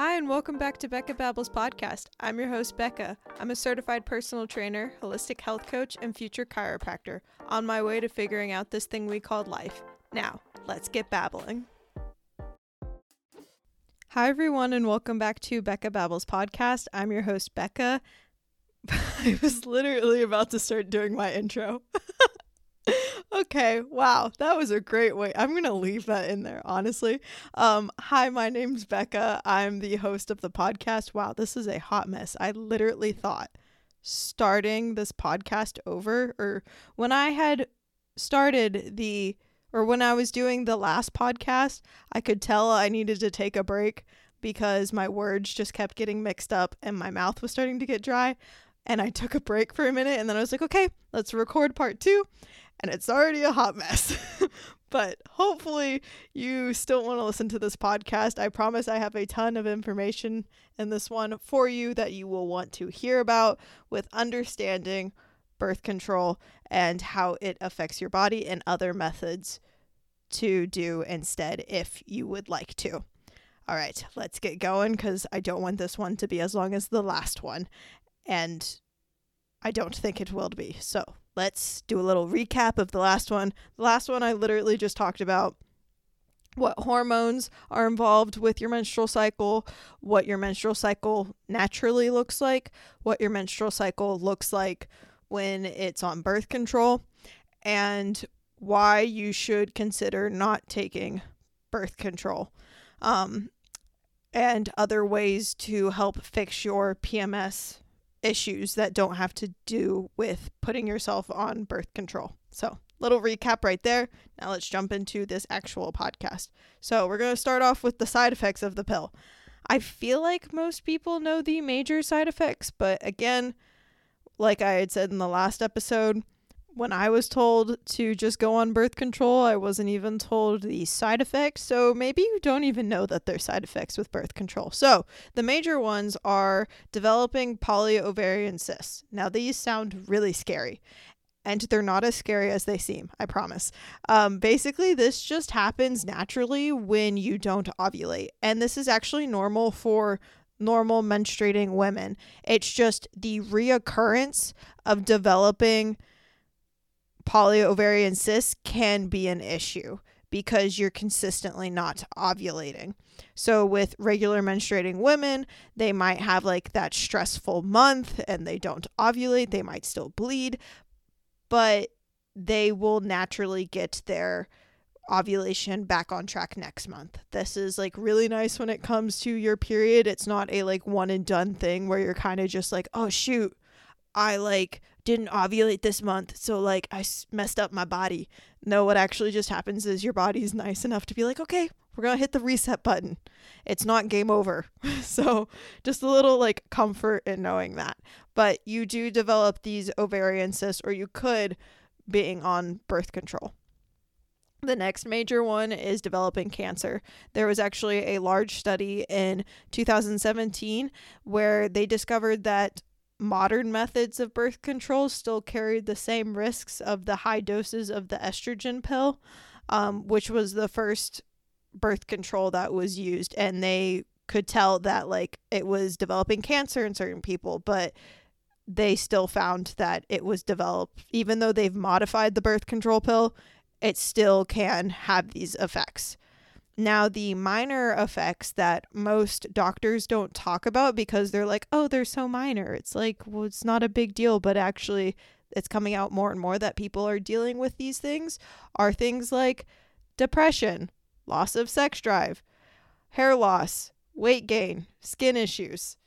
Hi, and welcome back to Becca Babbles podcast. I'm your host, Becca. I'm a certified personal trainer, holistic health coach, and future chiropractor on my way to figuring out this thing we called life. Now, let's get babbling. Hi, everyone, and welcome back to Becca Babbles podcast. I'm your host, Becca. I was literally about to start doing my intro. okay, wow, that was a great way. I'm gonna leave that in there, honestly. Um, hi, my name's Becca. I'm the host of the podcast. Wow, this is a hot mess. I literally thought starting this podcast over, or when I had started the, or when I was doing the last podcast, I could tell I needed to take a break because my words just kept getting mixed up and my mouth was starting to get dry. And I took a break for a minute and then I was like, okay, let's record part two and it's already a hot mess. but hopefully, you still want to listen to this podcast. I promise I have a ton of information in this one for you that you will want to hear about with understanding birth control and how it affects your body and other methods to do instead if you would like to. All right, let's get going because I don't want this one to be as long as the last one. And I don't think it will be. So let's do a little recap of the last one. The last one I literally just talked about what hormones are involved with your menstrual cycle, what your menstrual cycle naturally looks like, what your menstrual cycle looks like when it's on birth control, and why you should consider not taking birth control. Um, and other ways to help fix your PMS issues that don't have to do with putting yourself on birth control. So, little recap right there. Now let's jump into this actual podcast. So, we're going to start off with the side effects of the pill. I feel like most people know the major side effects, but again, like I had said in the last episode, when I was told to just go on birth control, I wasn't even told the side effects. So maybe you don't even know that there's side effects with birth control. So the major ones are developing polyovarian cysts. Now, these sound really scary. And they're not as scary as they seem, I promise. Um, basically, this just happens naturally when you don't ovulate. And this is actually normal for normal menstruating women. It's just the reoccurrence of developing polyovarian cysts can be an issue because you're consistently not ovulating. So, with regular menstruating women, they might have like that stressful month and they don't ovulate, they might still bleed, but they will naturally get their ovulation back on track next month. This is like really nice when it comes to your period. It's not a like one and done thing where you're kind of just like, oh shoot, I like didn't ovulate this month, so like I messed up my body. No, what actually just happens is your body's nice enough to be like, okay, we're gonna hit the reset button. It's not game over. so just a little like comfort in knowing that. But you do develop these ovarian cysts, or you could being on birth control. The next major one is developing cancer. There was actually a large study in 2017 where they discovered that modern methods of birth control still carried the same risks of the high doses of the estrogen pill, um, which was the first birth control that was used. And they could tell that, like, it was developing cancer in certain people, but they still found that it was developed, even though they've modified the birth control pill, it still can have these effects. Now, the minor effects that most doctors don't talk about because they're like, oh, they're so minor. It's like, well, it's not a big deal, but actually, it's coming out more and more that people are dealing with these things are things like depression, loss of sex drive, hair loss, weight gain, skin issues.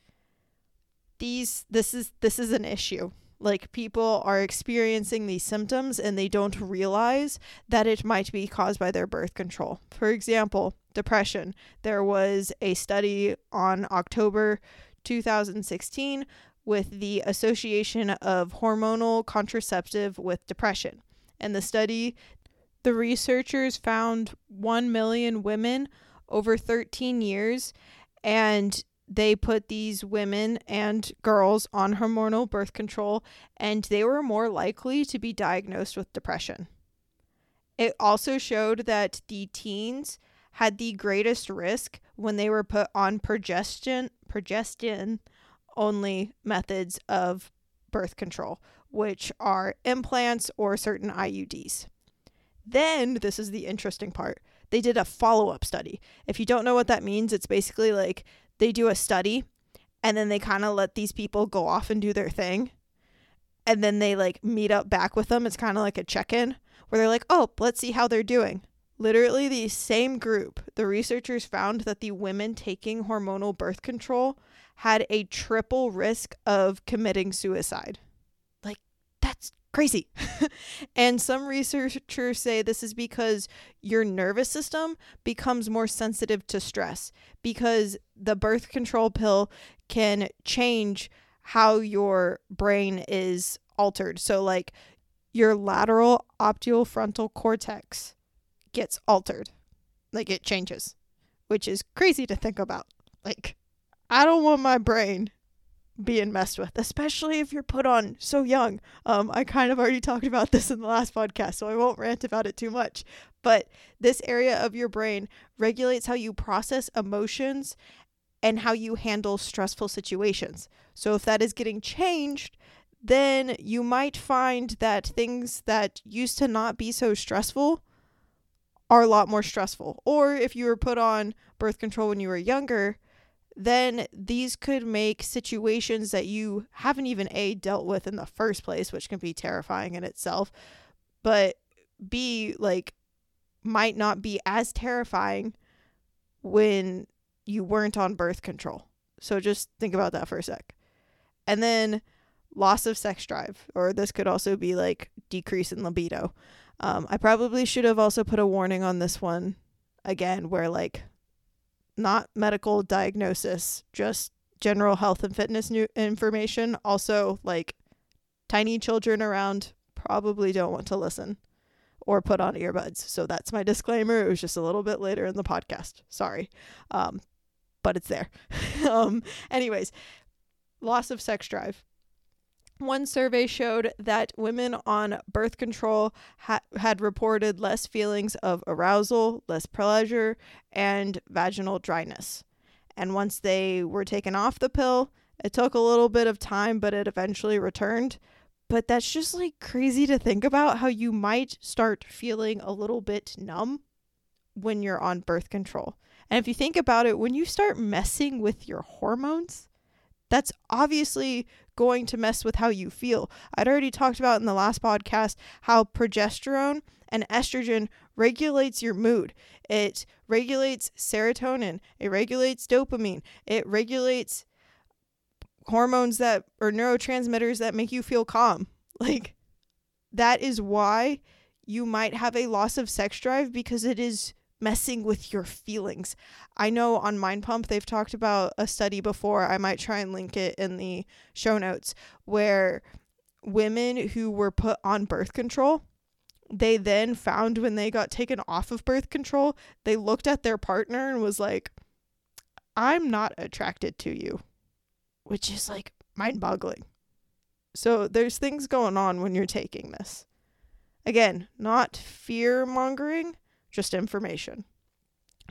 These this is this is an issue. Like people are experiencing these symptoms and they don't realize that it might be caused by their birth control. For example, depression. There was a study on October 2016 with the Association of Hormonal Contraceptive with Depression. And the study, the researchers found 1 million women over 13 years and they put these women and girls on hormonal birth control, and they were more likely to be diagnosed with depression. It also showed that the teens had the greatest risk when they were put on progestin progestin only methods of birth control, which are implants or certain IUDs. Then, this is the interesting part. They did a follow up study. If you don't know what that means, it's basically like they do a study and then they kind of let these people go off and do their thing. And then they like meet up back with them. It's kind of like a check in where they're like, oh, let's see how they're doing. Literally, the same group, the researchers found that the women taking hormonal birth control had a triple risk of committing suicide. Crazy. and some researchers say this is because your nervous system becomes more sensitive to stress because the birth control pill can change how your brain is altered. So, like, your lateral frontal cortex gets altered, like, it changes, which is crazy to think about. Like, I don't want my brain being messed with, especially if you're put on so young. Um, I kind of already talked about this in the last podcast, so I won't rant about it too much. But this area of your brain regulates how you process emotions and how you handle stressful situations. So if that is getting changed, then you might find that things that used to not be so stressful are a lot more stressful. Or if you were put on birth control when you were younger, then these could make situations that you haven't even A dealt with in the first place, which can be terrifying in itself, but B like might not be as terrifying when you weren't on birth control. So just think about that for a sec. And then loss of sex drive, or this could also be like decrease in libido. Um, I probably should have also put a warning on this one again, where like not medical diagnosis, just general health and fitness new information. Also, like tiny children around probably don't want to listen or put on earbuds. So that's my disclaimer. It was just a little bit later in the podcast. Sorry. Um, but it's there. um, anyways, loss of sex drive. One survey showed that women on birth control ha- had reported less feelings of arousal, less pleasure, and vaginal dryness. And once they were taken off the pill, it took a little bit of time, but it eventually returned. But that's just like crazy to think about how you might start feeling a little bit numb when you're on birth control. And if you think about it, when you start messing with your hormones, that's obviously going to mess with how you feel. I'd already talked about in the last podcast how progesterone and estrogen regulates your mood. It regulates serotonin, it regulates dopamine, it regulates hormones that or neurotransmitters that make you feel calm. Like that is why you might have a loss of sex drive because it is messing with your feelings. I know on Mind Pump they've talked about a study before. I might try and link it in the show notes where women who were put on birth control they then found when they got taken off of birth control, they looked at their partner and was like, I'm not attracted to you, which is like mind boggling. So there's things going on when you're taking this. Again, not fear mongering, just information.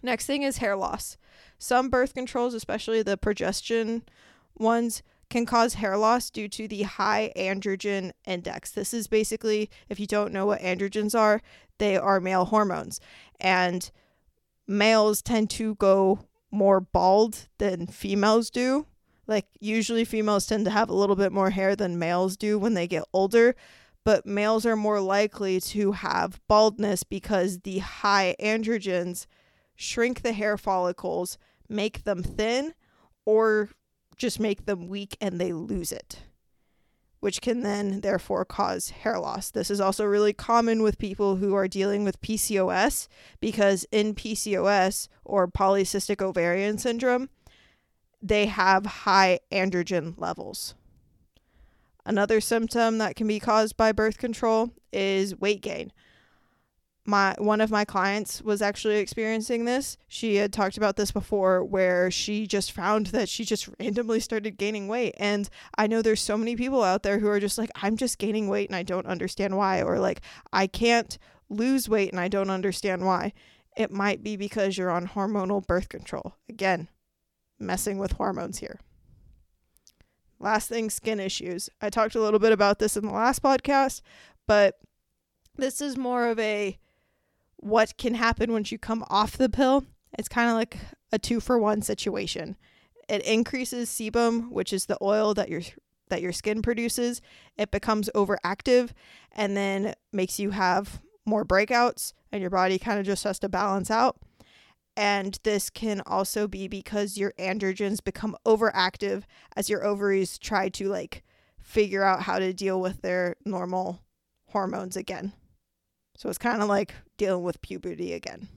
Next thing is hair loss. Some birth controls, especially the progestin ones, can cause hair loss due to the high androgen index. This is basically, if you don't know what androgens are, they are male hormones. And males tend to go more bald than females do. Like, usually females tend to have a little bit more hair than males do when they get older but males are more likely to have baldness because the high androgens shrink the hair follicles, make them thin, or just make them weak and they lose it, which can then therefore cause hair loss. This is also really common with people who are dealing with PCOS because in PCOS or polycystic ovarian syndrome, they have high androgen levels. Another symptom that can be caused by birth control is weight gain. My one of my clients was actually experiencing this. She had talked about this before where she just found that she just randomly started gaining weight and I know there's so many people out there who are just like I'm just gaining weight and I don't understand why or like I can't lose weight and I don't understand why. it might be because you're on hormonal birth control. Again, messing with hormones here. Last thing, skin issues. I talked a little bit about this in the last podcast, but this is more of a what can happen once you come off the pill. It's kind of like a two for one situation. It increases sebum, which is the oil that your that your skin produces. It becomes overactive and then makes you have more breakouts and your body kind of just has to balance out. And this can also be because your androgens become overactive as your ovaries try to like figure out how to deal with their normal hormones again. So it's kind of like dealing with puberty again.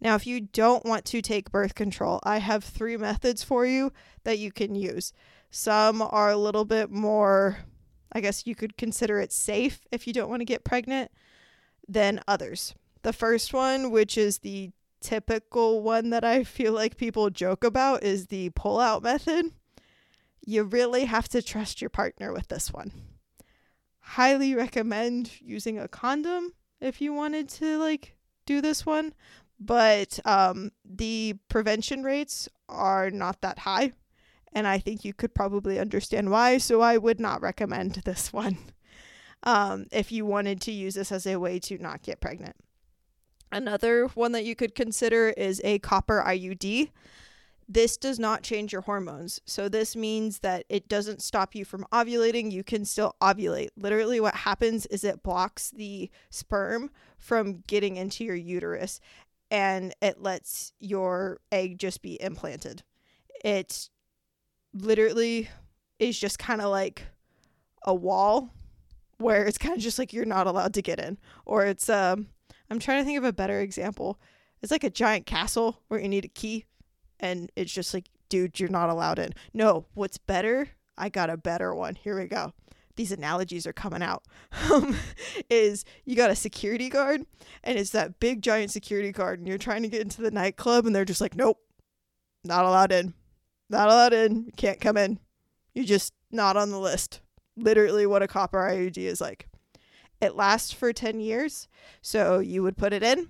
Now, if you don't want to take birth control, I have three methods for you that you can use. Some are a little bit more, I guess you could consider it safe if you don't want to get pregnant than others. The first one, which is the typical one that I feel like people joke about, is the pull out method. You really have to trust your partner with this one. Highly recommend using a condom if you wanted to like do this one, but um, the prevention rates are not that high, and I think you could probably understand why. So I would not recommend this one um, if you wanted to use this as a way to not get pregnant. Another one that you could consider is a copper IUD. This does not change your hormones. So, this means that it doesn't stop you from ovulating. You can still ovulate. Literally, what happens is it blocks the sperm from getting into your uterus and it lets your egg just be implanted. It literally is just kind of like a wall where it's kind of just like you're not allowed to get in or it's um I'm trying to think of a better example. It's like a giant castle where you need a key and it's just like dude you're not allowed in. No, what's better? I got a better one. Here we go. These analogies are coming out. Um, is you got a security guard and it's that big giant security guard and you're trying to get into the nightclub and they're just like nope. Not allowed in. Not allowed in. Can't come in. You're just not on the list literally what a copper IUD is like. It lasts for 10 years. So you would put it in,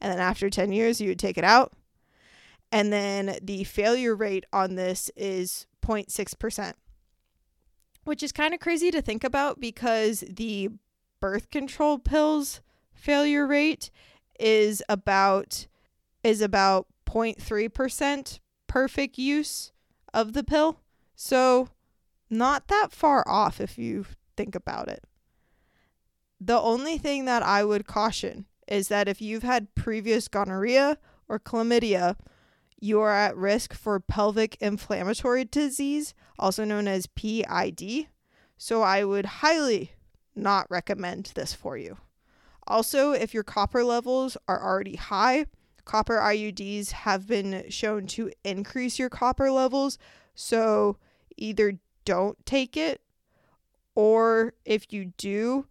and then after 10 years, you would take it out. And then the failure rate on this is 0.6%, which is kind of crazy to think about because the birth control pills failure rate is about is about 0.3% perfect use of the pill. So not that far off if you think about it. The only thing that I would caution is that if you've had previous gonorrhea or chlamydia, you are at risk for pelvic inflammatory disease, also known as PID. So I would highly not recommend this for you. Also, if your copper levels are already high, copper IUDs have been shown to increase your copper levels. So either don't take it, or if you do,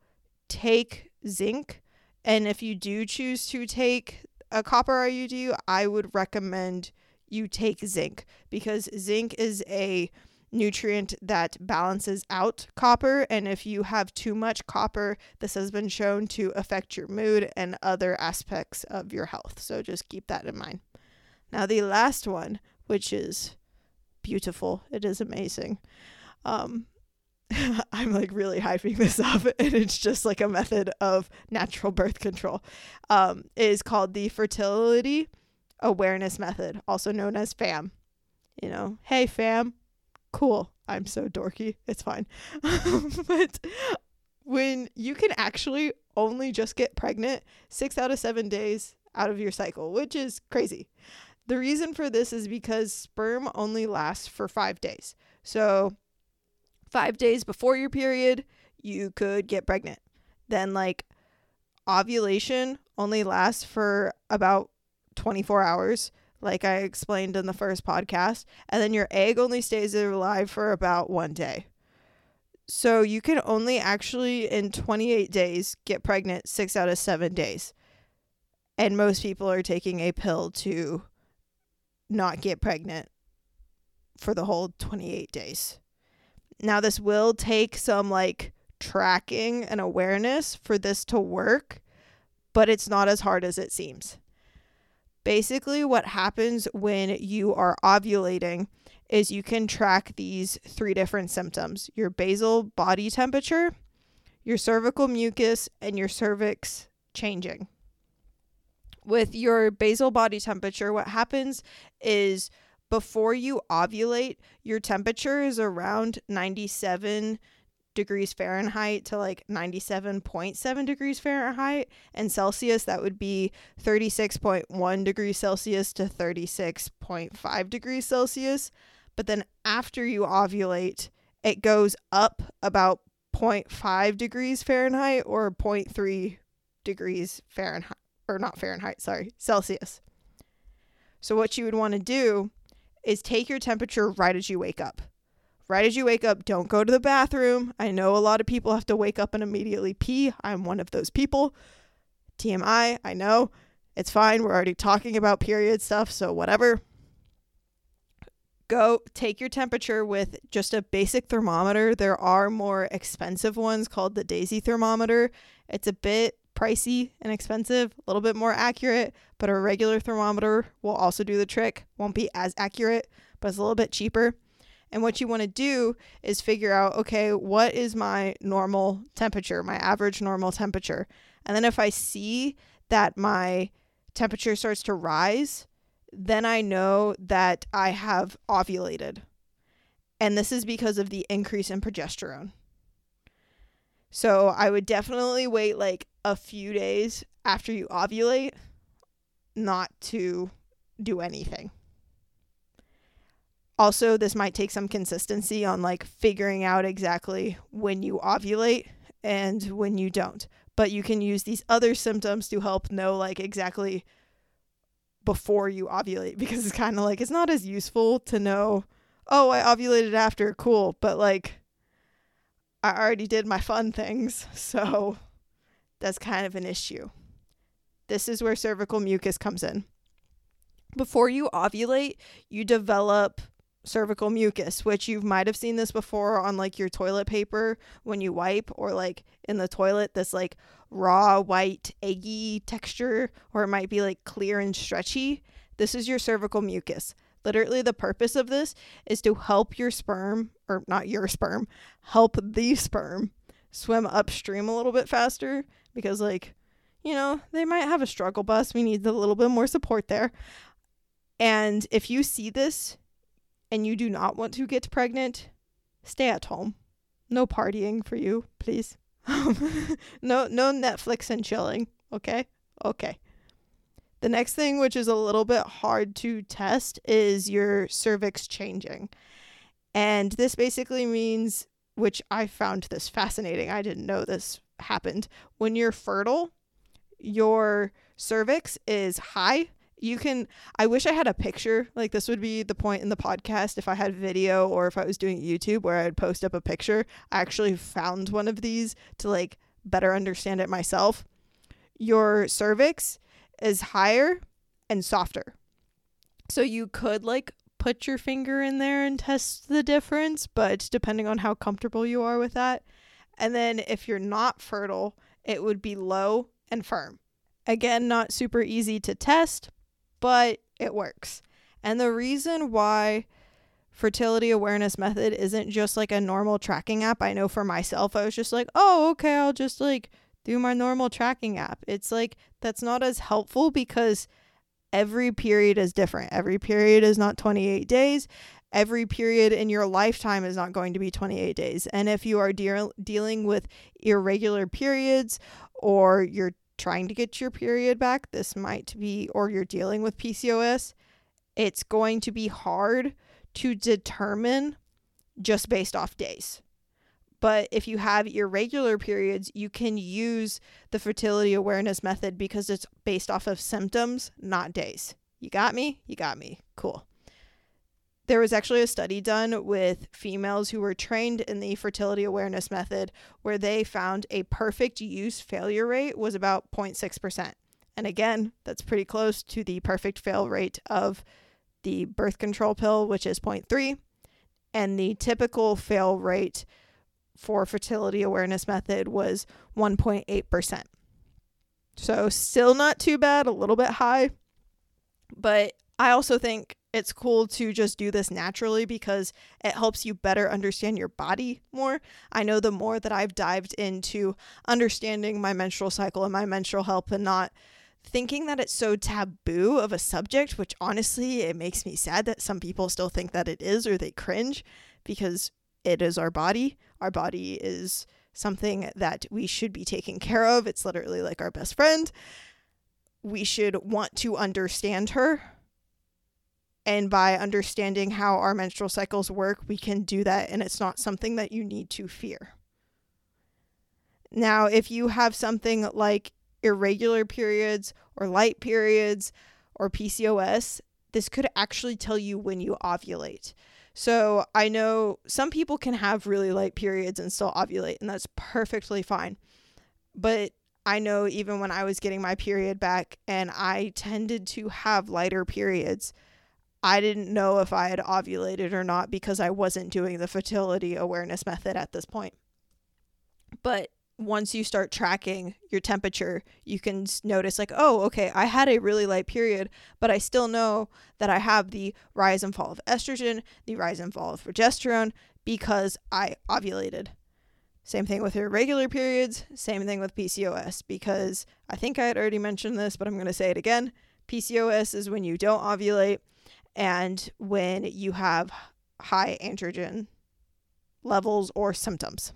take zinc. And if you do choose to take a copper IUD, I would recommend you take zinc because zinc is a nutrient that balances out copper. And if you have too much copper, this has been shown to affect your mood and other aspects of your health. So just keep that in mind. Now, the last one, which is beautiful, it is amazing, um, I'm like really hyping this up, and it's just like a method of natural birth control. Um, is called the fertility awareness method, also known as FAM. You know, hey fam, cool. I'm so dorky. It's fine. but when you can actually only just get pregnant six out of seven days out of your cycle, which is crazy. The reason for this is because sperm only lasts for five days. So five days before your period, you could get pregnant. Then, like, ovulation only lasts for about 24 hours, like I explained in the first podcast. And then your egg only stays alive for about one day. So you can only actually, in 28 days, get pregnant six out of seven days. And most people are taking a pill to not get pregnant for the whole 28 days. Now, this will take some like tracking and awareness for this to work, but it's not as hard as it seems. Basically, what happens when you are ovulating is you can track these three different symptoms your basal body temperature, your cervical mucus, and your cervix changing. With your basal body temperature, what happens is before you ovulate, your temperature is around 97 degrees Fahrenheit to like 97.7 degrees Fahrenheit. And Celsius, that would be 36.1 degrees Celsius to 36.5 degrees Celsius. But then after you ovulate, it goes up about 0.5 degrees Fahrenheit or 0.3 degrees Fahrenheit, or not Fahrenheit, sorry, Celsius. So, what you would want to do is take your temperature right as you wake up right as you wake up, don't go to the bathroom. I know a lot of people have to wake up and immediately pee. I'm one of those people. TMI, I know. It's fine. We're already talking about period stuff, so whatever. Go take your temperature with just a basic thermometer. There are more expensive ones called the Daysy thermometer. It's a bit pricey and expensive, a little bit more accurate, but a regular thermometer will also do the trick. Won't be as accurate, but it's a little bit cheaper. And what you want to do is figure out, okay, what is my normal temperature, my average normal temperature? And then if I see that my temperature starts to rise, then I know that I have ovulated. And this is because of the increase in progesterone. So I would definitely wait like a few days after you ovulate not to do anything. Also this might take some consistency on like figuring out exactly when you ovulate and when you don't. But you can use these other symptoms to help know like exactly before you ovulate because it's kind of like it's not as useful to know oh i ovulated after cool but like i already did my fun things so that's kind of an issue this is where cervical mucus comes in before you ovulate you develop cervical mucus, which you might have seen this before on like your toilet paper when you wipe or like in the toilet, this like raw, white, eggy texture, or it might be like clear and stretchy. This is your cervical mucus. Literally, the purpose of this is to help your sperm, or not your sperm, help the sperm swim upstream a little bit faster because, like, you know, they might have a struggle bus. We need a little bit more support there. And if you see this, and you do not want to get pregnant, stay at home. No partying for you, please. no no Netflix and chilling, okay? Okay. The next thing which is a little bit hard to test is your cervix changing. And this basically means which I found this fascinating. I didn't know this happened. When you're fertile, your cervix is high. You can i wish i had a picture. Like this would be the point in the podcast. If i had video or if i was doing youtube where i'd post up a picture i actually found one of these to like better understand it myself. Your cervix is higher and softer. So you could like put your finger in there and test the difference but depending on how comfortable you are with that and then if you're not fertile it would be low and firm again not super easy to test but it works. And the reason why fertility awareness method isn't just like a normal tracking app, I know for myself, I was just like, oh, okay, I'll just like do my normal tracking app. It's like that's not as helpful because every period is different. Every period is not 28 days. Every period in your lifetime is not going to be 28 days. And if you are de- dealing with irregular periods or you're trying to get your period back, this might be, or you're dealing with PCOS, it's going to be hard to determine just based off days. But if you have irregular periods, you can use the fertility awareness method because it's based off of symptoms, not days. You got me? You got me. Cool. There was actually a study done with females who were trained in the fertility awareness method where they found a perfect use failure rate was about 0.6%. And again, that's pretty close to the perfect fail rate of the birth control pill, which is 0.3. And the typical fail rate for fertility awareness method was 1.8%. So still not too bad, a little bit high, But I also think it's cool to just do this naturally because it helps you better understand your body more. I know the more that I've dived into understanding my menstrual cycle and my menstrual health and not thinking that it's so taboo of a subject, which honestly, it makes me sad that some people still think that it is or they cringe because it is our body. Our body is something that we should be taking care of. It's literally like our best friend. We should want to understand her and by understanding how our menstrual cycles work, we can do that, and it's not something that you need to fear. Now, if you have something like irregular periods or light periods or PCOS, this could actually tell you when you ovulate. So I know some people can have really light periods and still ovulate, and that's perfectly fine. But I know even when I was getting my period back and I tended to have lighter periods, I didn't know if I had ovulated or not because I wasn't doing the fertility awareness method at this point. But once you start tracking your temperature, you can notice, like, oh, okay, I had a really light period, but I still know that I have the rise and fall of estrogen, the rise and fall of progesterone because I ovulated. Same thing with irregular periods, same thing with PCOS, because I think I had already mentioned this, but I'm going to say it again. PCOS is when you don't ovulate and when you have high androgen levels or symptoms.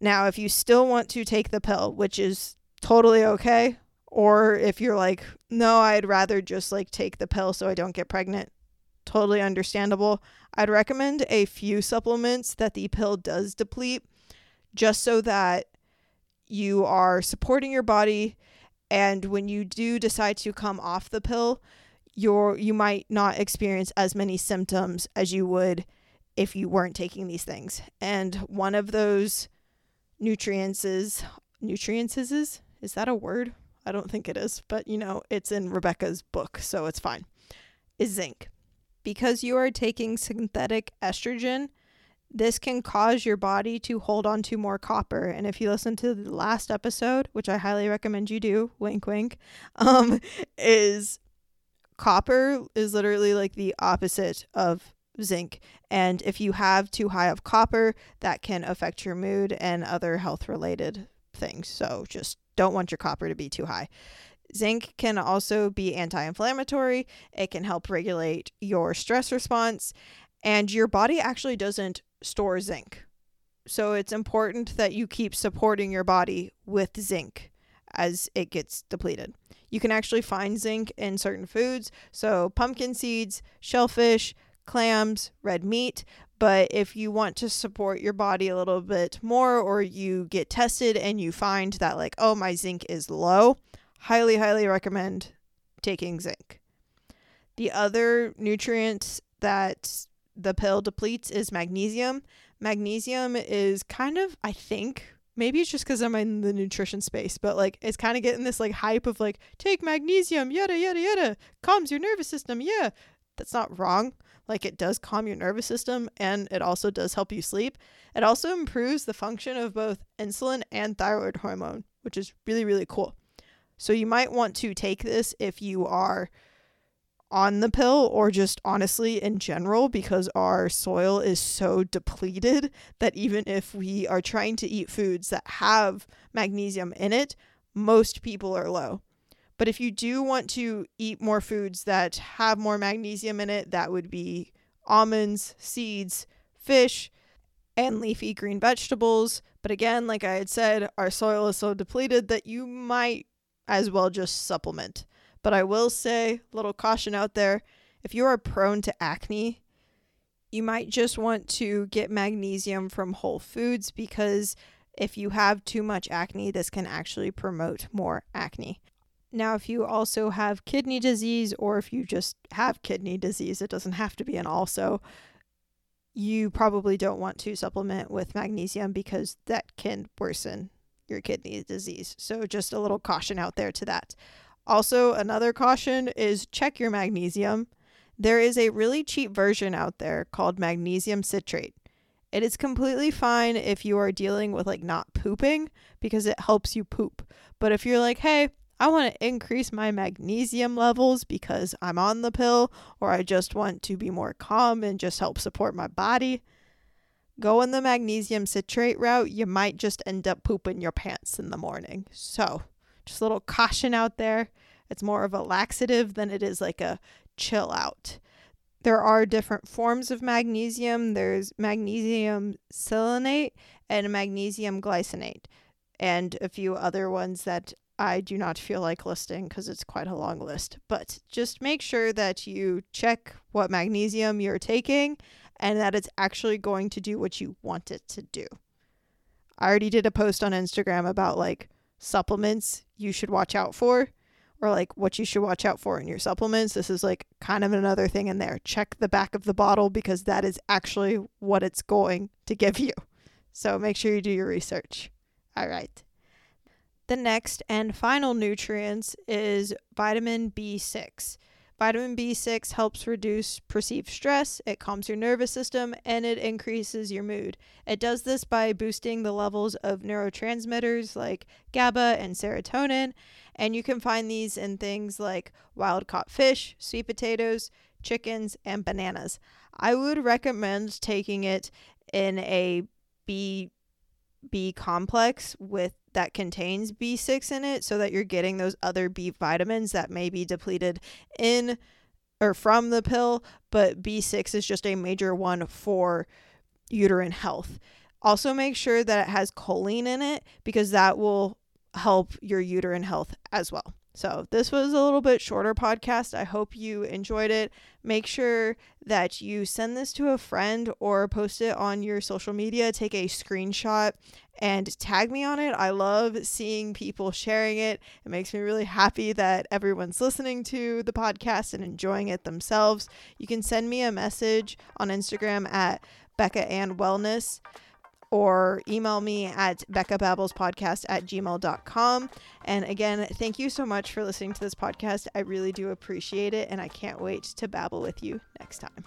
Now, if you still want to take the pill, which is totally okay, or if you're like, no, I'd rather just like take the pill so I don't get pregnant, totally understandable. I'd recommend a few supplements that the pill does deplete just so that you are supporting your body and when you do decide to come off the pill, you're you might not experience as many symptoms as you would if you weren't taking these things. And one of those nutrients is nutrients is is that a word? I don't think it is, but you know, it's in Rebecca's book, so it's fine. Is zinc. Because you are taking synthetic estrogen, this can cause your body to hold on to more copper. And if you listen to the last episode, which I highly recommend you do, wink wink, um, is copper is literally like the opposite of zinc. And if you have too high of copper, that can affect your mood and other health related things. So just don't want your copper to be too high. Zinc can also be anti inflammatory, it can help regulate your stress response, and your body actually doesn't store zinc. So it's important that you keep supporting your body with zinc as it gets depleted. You can actually find zinc in certain foods, so pumpkin seeds, shellfish, clams, red meat. But if you want to support your body a little bit more, or you get tested and you find that, like, oh, my zinc is low, highly, highly recommend taking zinc. The other nutrient that the pill depletes is magnesium. Magnesium is kind of, I think, maybe it's just because I'm in the nutrition space, but like it's kind of getting this like hype of like take magnesium, yada yada yada, calms your nervous system. Yeah, that's not wrong. Like it does calm your nervous system and it also does help you sleep. It also improves the function of both insulin and thyroid hormone, which is really really cool. So you might want to take this if you are on the pill or just honestly in general because our soil is so depleted that even if we are trying to eat foods that have magnesium in it, most people are low. But if you do want to eat more foods that have more magnesium in it, that would be almonds, seeds, fish, and leafy green vegetables. But again, like I had said, our soil is so depleted that you might as well just supplement. But I will say, little caution out there if you are prone to acne, you might just want to get magnesium from whole foods because if you have too much acne, this can actually promote more acne. Now, if you also have kidney disease or if you just have kidney disease, it doesn't have to be an also, you probably don't want to supplement with magnesium because that can worsen your kidney disease. So, just a little caution out there to that. Also, another caution is check your magnesium. There is a really cheap version out there called magnesium citrate. It is completely fine if you are dealing with like not pooping because it helps you poop. But if you're like, hey, I want to increase my magnesium levels because I'm on the pill, or I just want to be more calm and just help support my body. Go in the magnesium citrate route, you might just end up pooping your pants in the morning. So, just a little caution out there. It's more of a laxative than it is like a chill out. There are different forms of magnesium. There's magnesium selenate and magnesium glycinate, and a few other ones that I do not feel like listing because it's quite a long list. But just make sure that you check what magnesium you're taking and that it's actually going to do what you want it to do. I already did a post on Instagram about like supplements you should watch out for or like what you should watch out for in your supplements. This is like kind of another thing in there. Check the back of the bottle because that is actually what it's going to give you. So make sure you do your research. All right. The next and final nutrients is vitamin B6. Vitamin B6 helps reduce perceived stress, it calms your nervous system, and it increases your mood. It does this by boosting the levels of neurotransmitters like GABA and serotonin, and you can find these in things like wild caught fish, sweet potatoes, chickens, and bananas. I would recommend taking it in a B B complex with that contains B6 in it so that you're getting those other B vitamins that may be depleted in or from the pill, but B6 is just a major one for uterine health. Also, make sure that it has choline in it because that will help your uterine health as well. So, this was a little bit shorter podcast. I hope you enjoyed it. Make sure that you send this to a friend or post it on your social media. Take a screenshot and tag me on it. I love seeing people sharing it. It makes me really happy that everyone's listening to the podcast and enjoying it themselves. You can send me a message on Instagram at Becca Ann Wellness or email me at beccababblespodcast at gmail.com. And again, thank you so much for listening to this podcast. I really do appreciate it, and I can't wait to babble with you next time.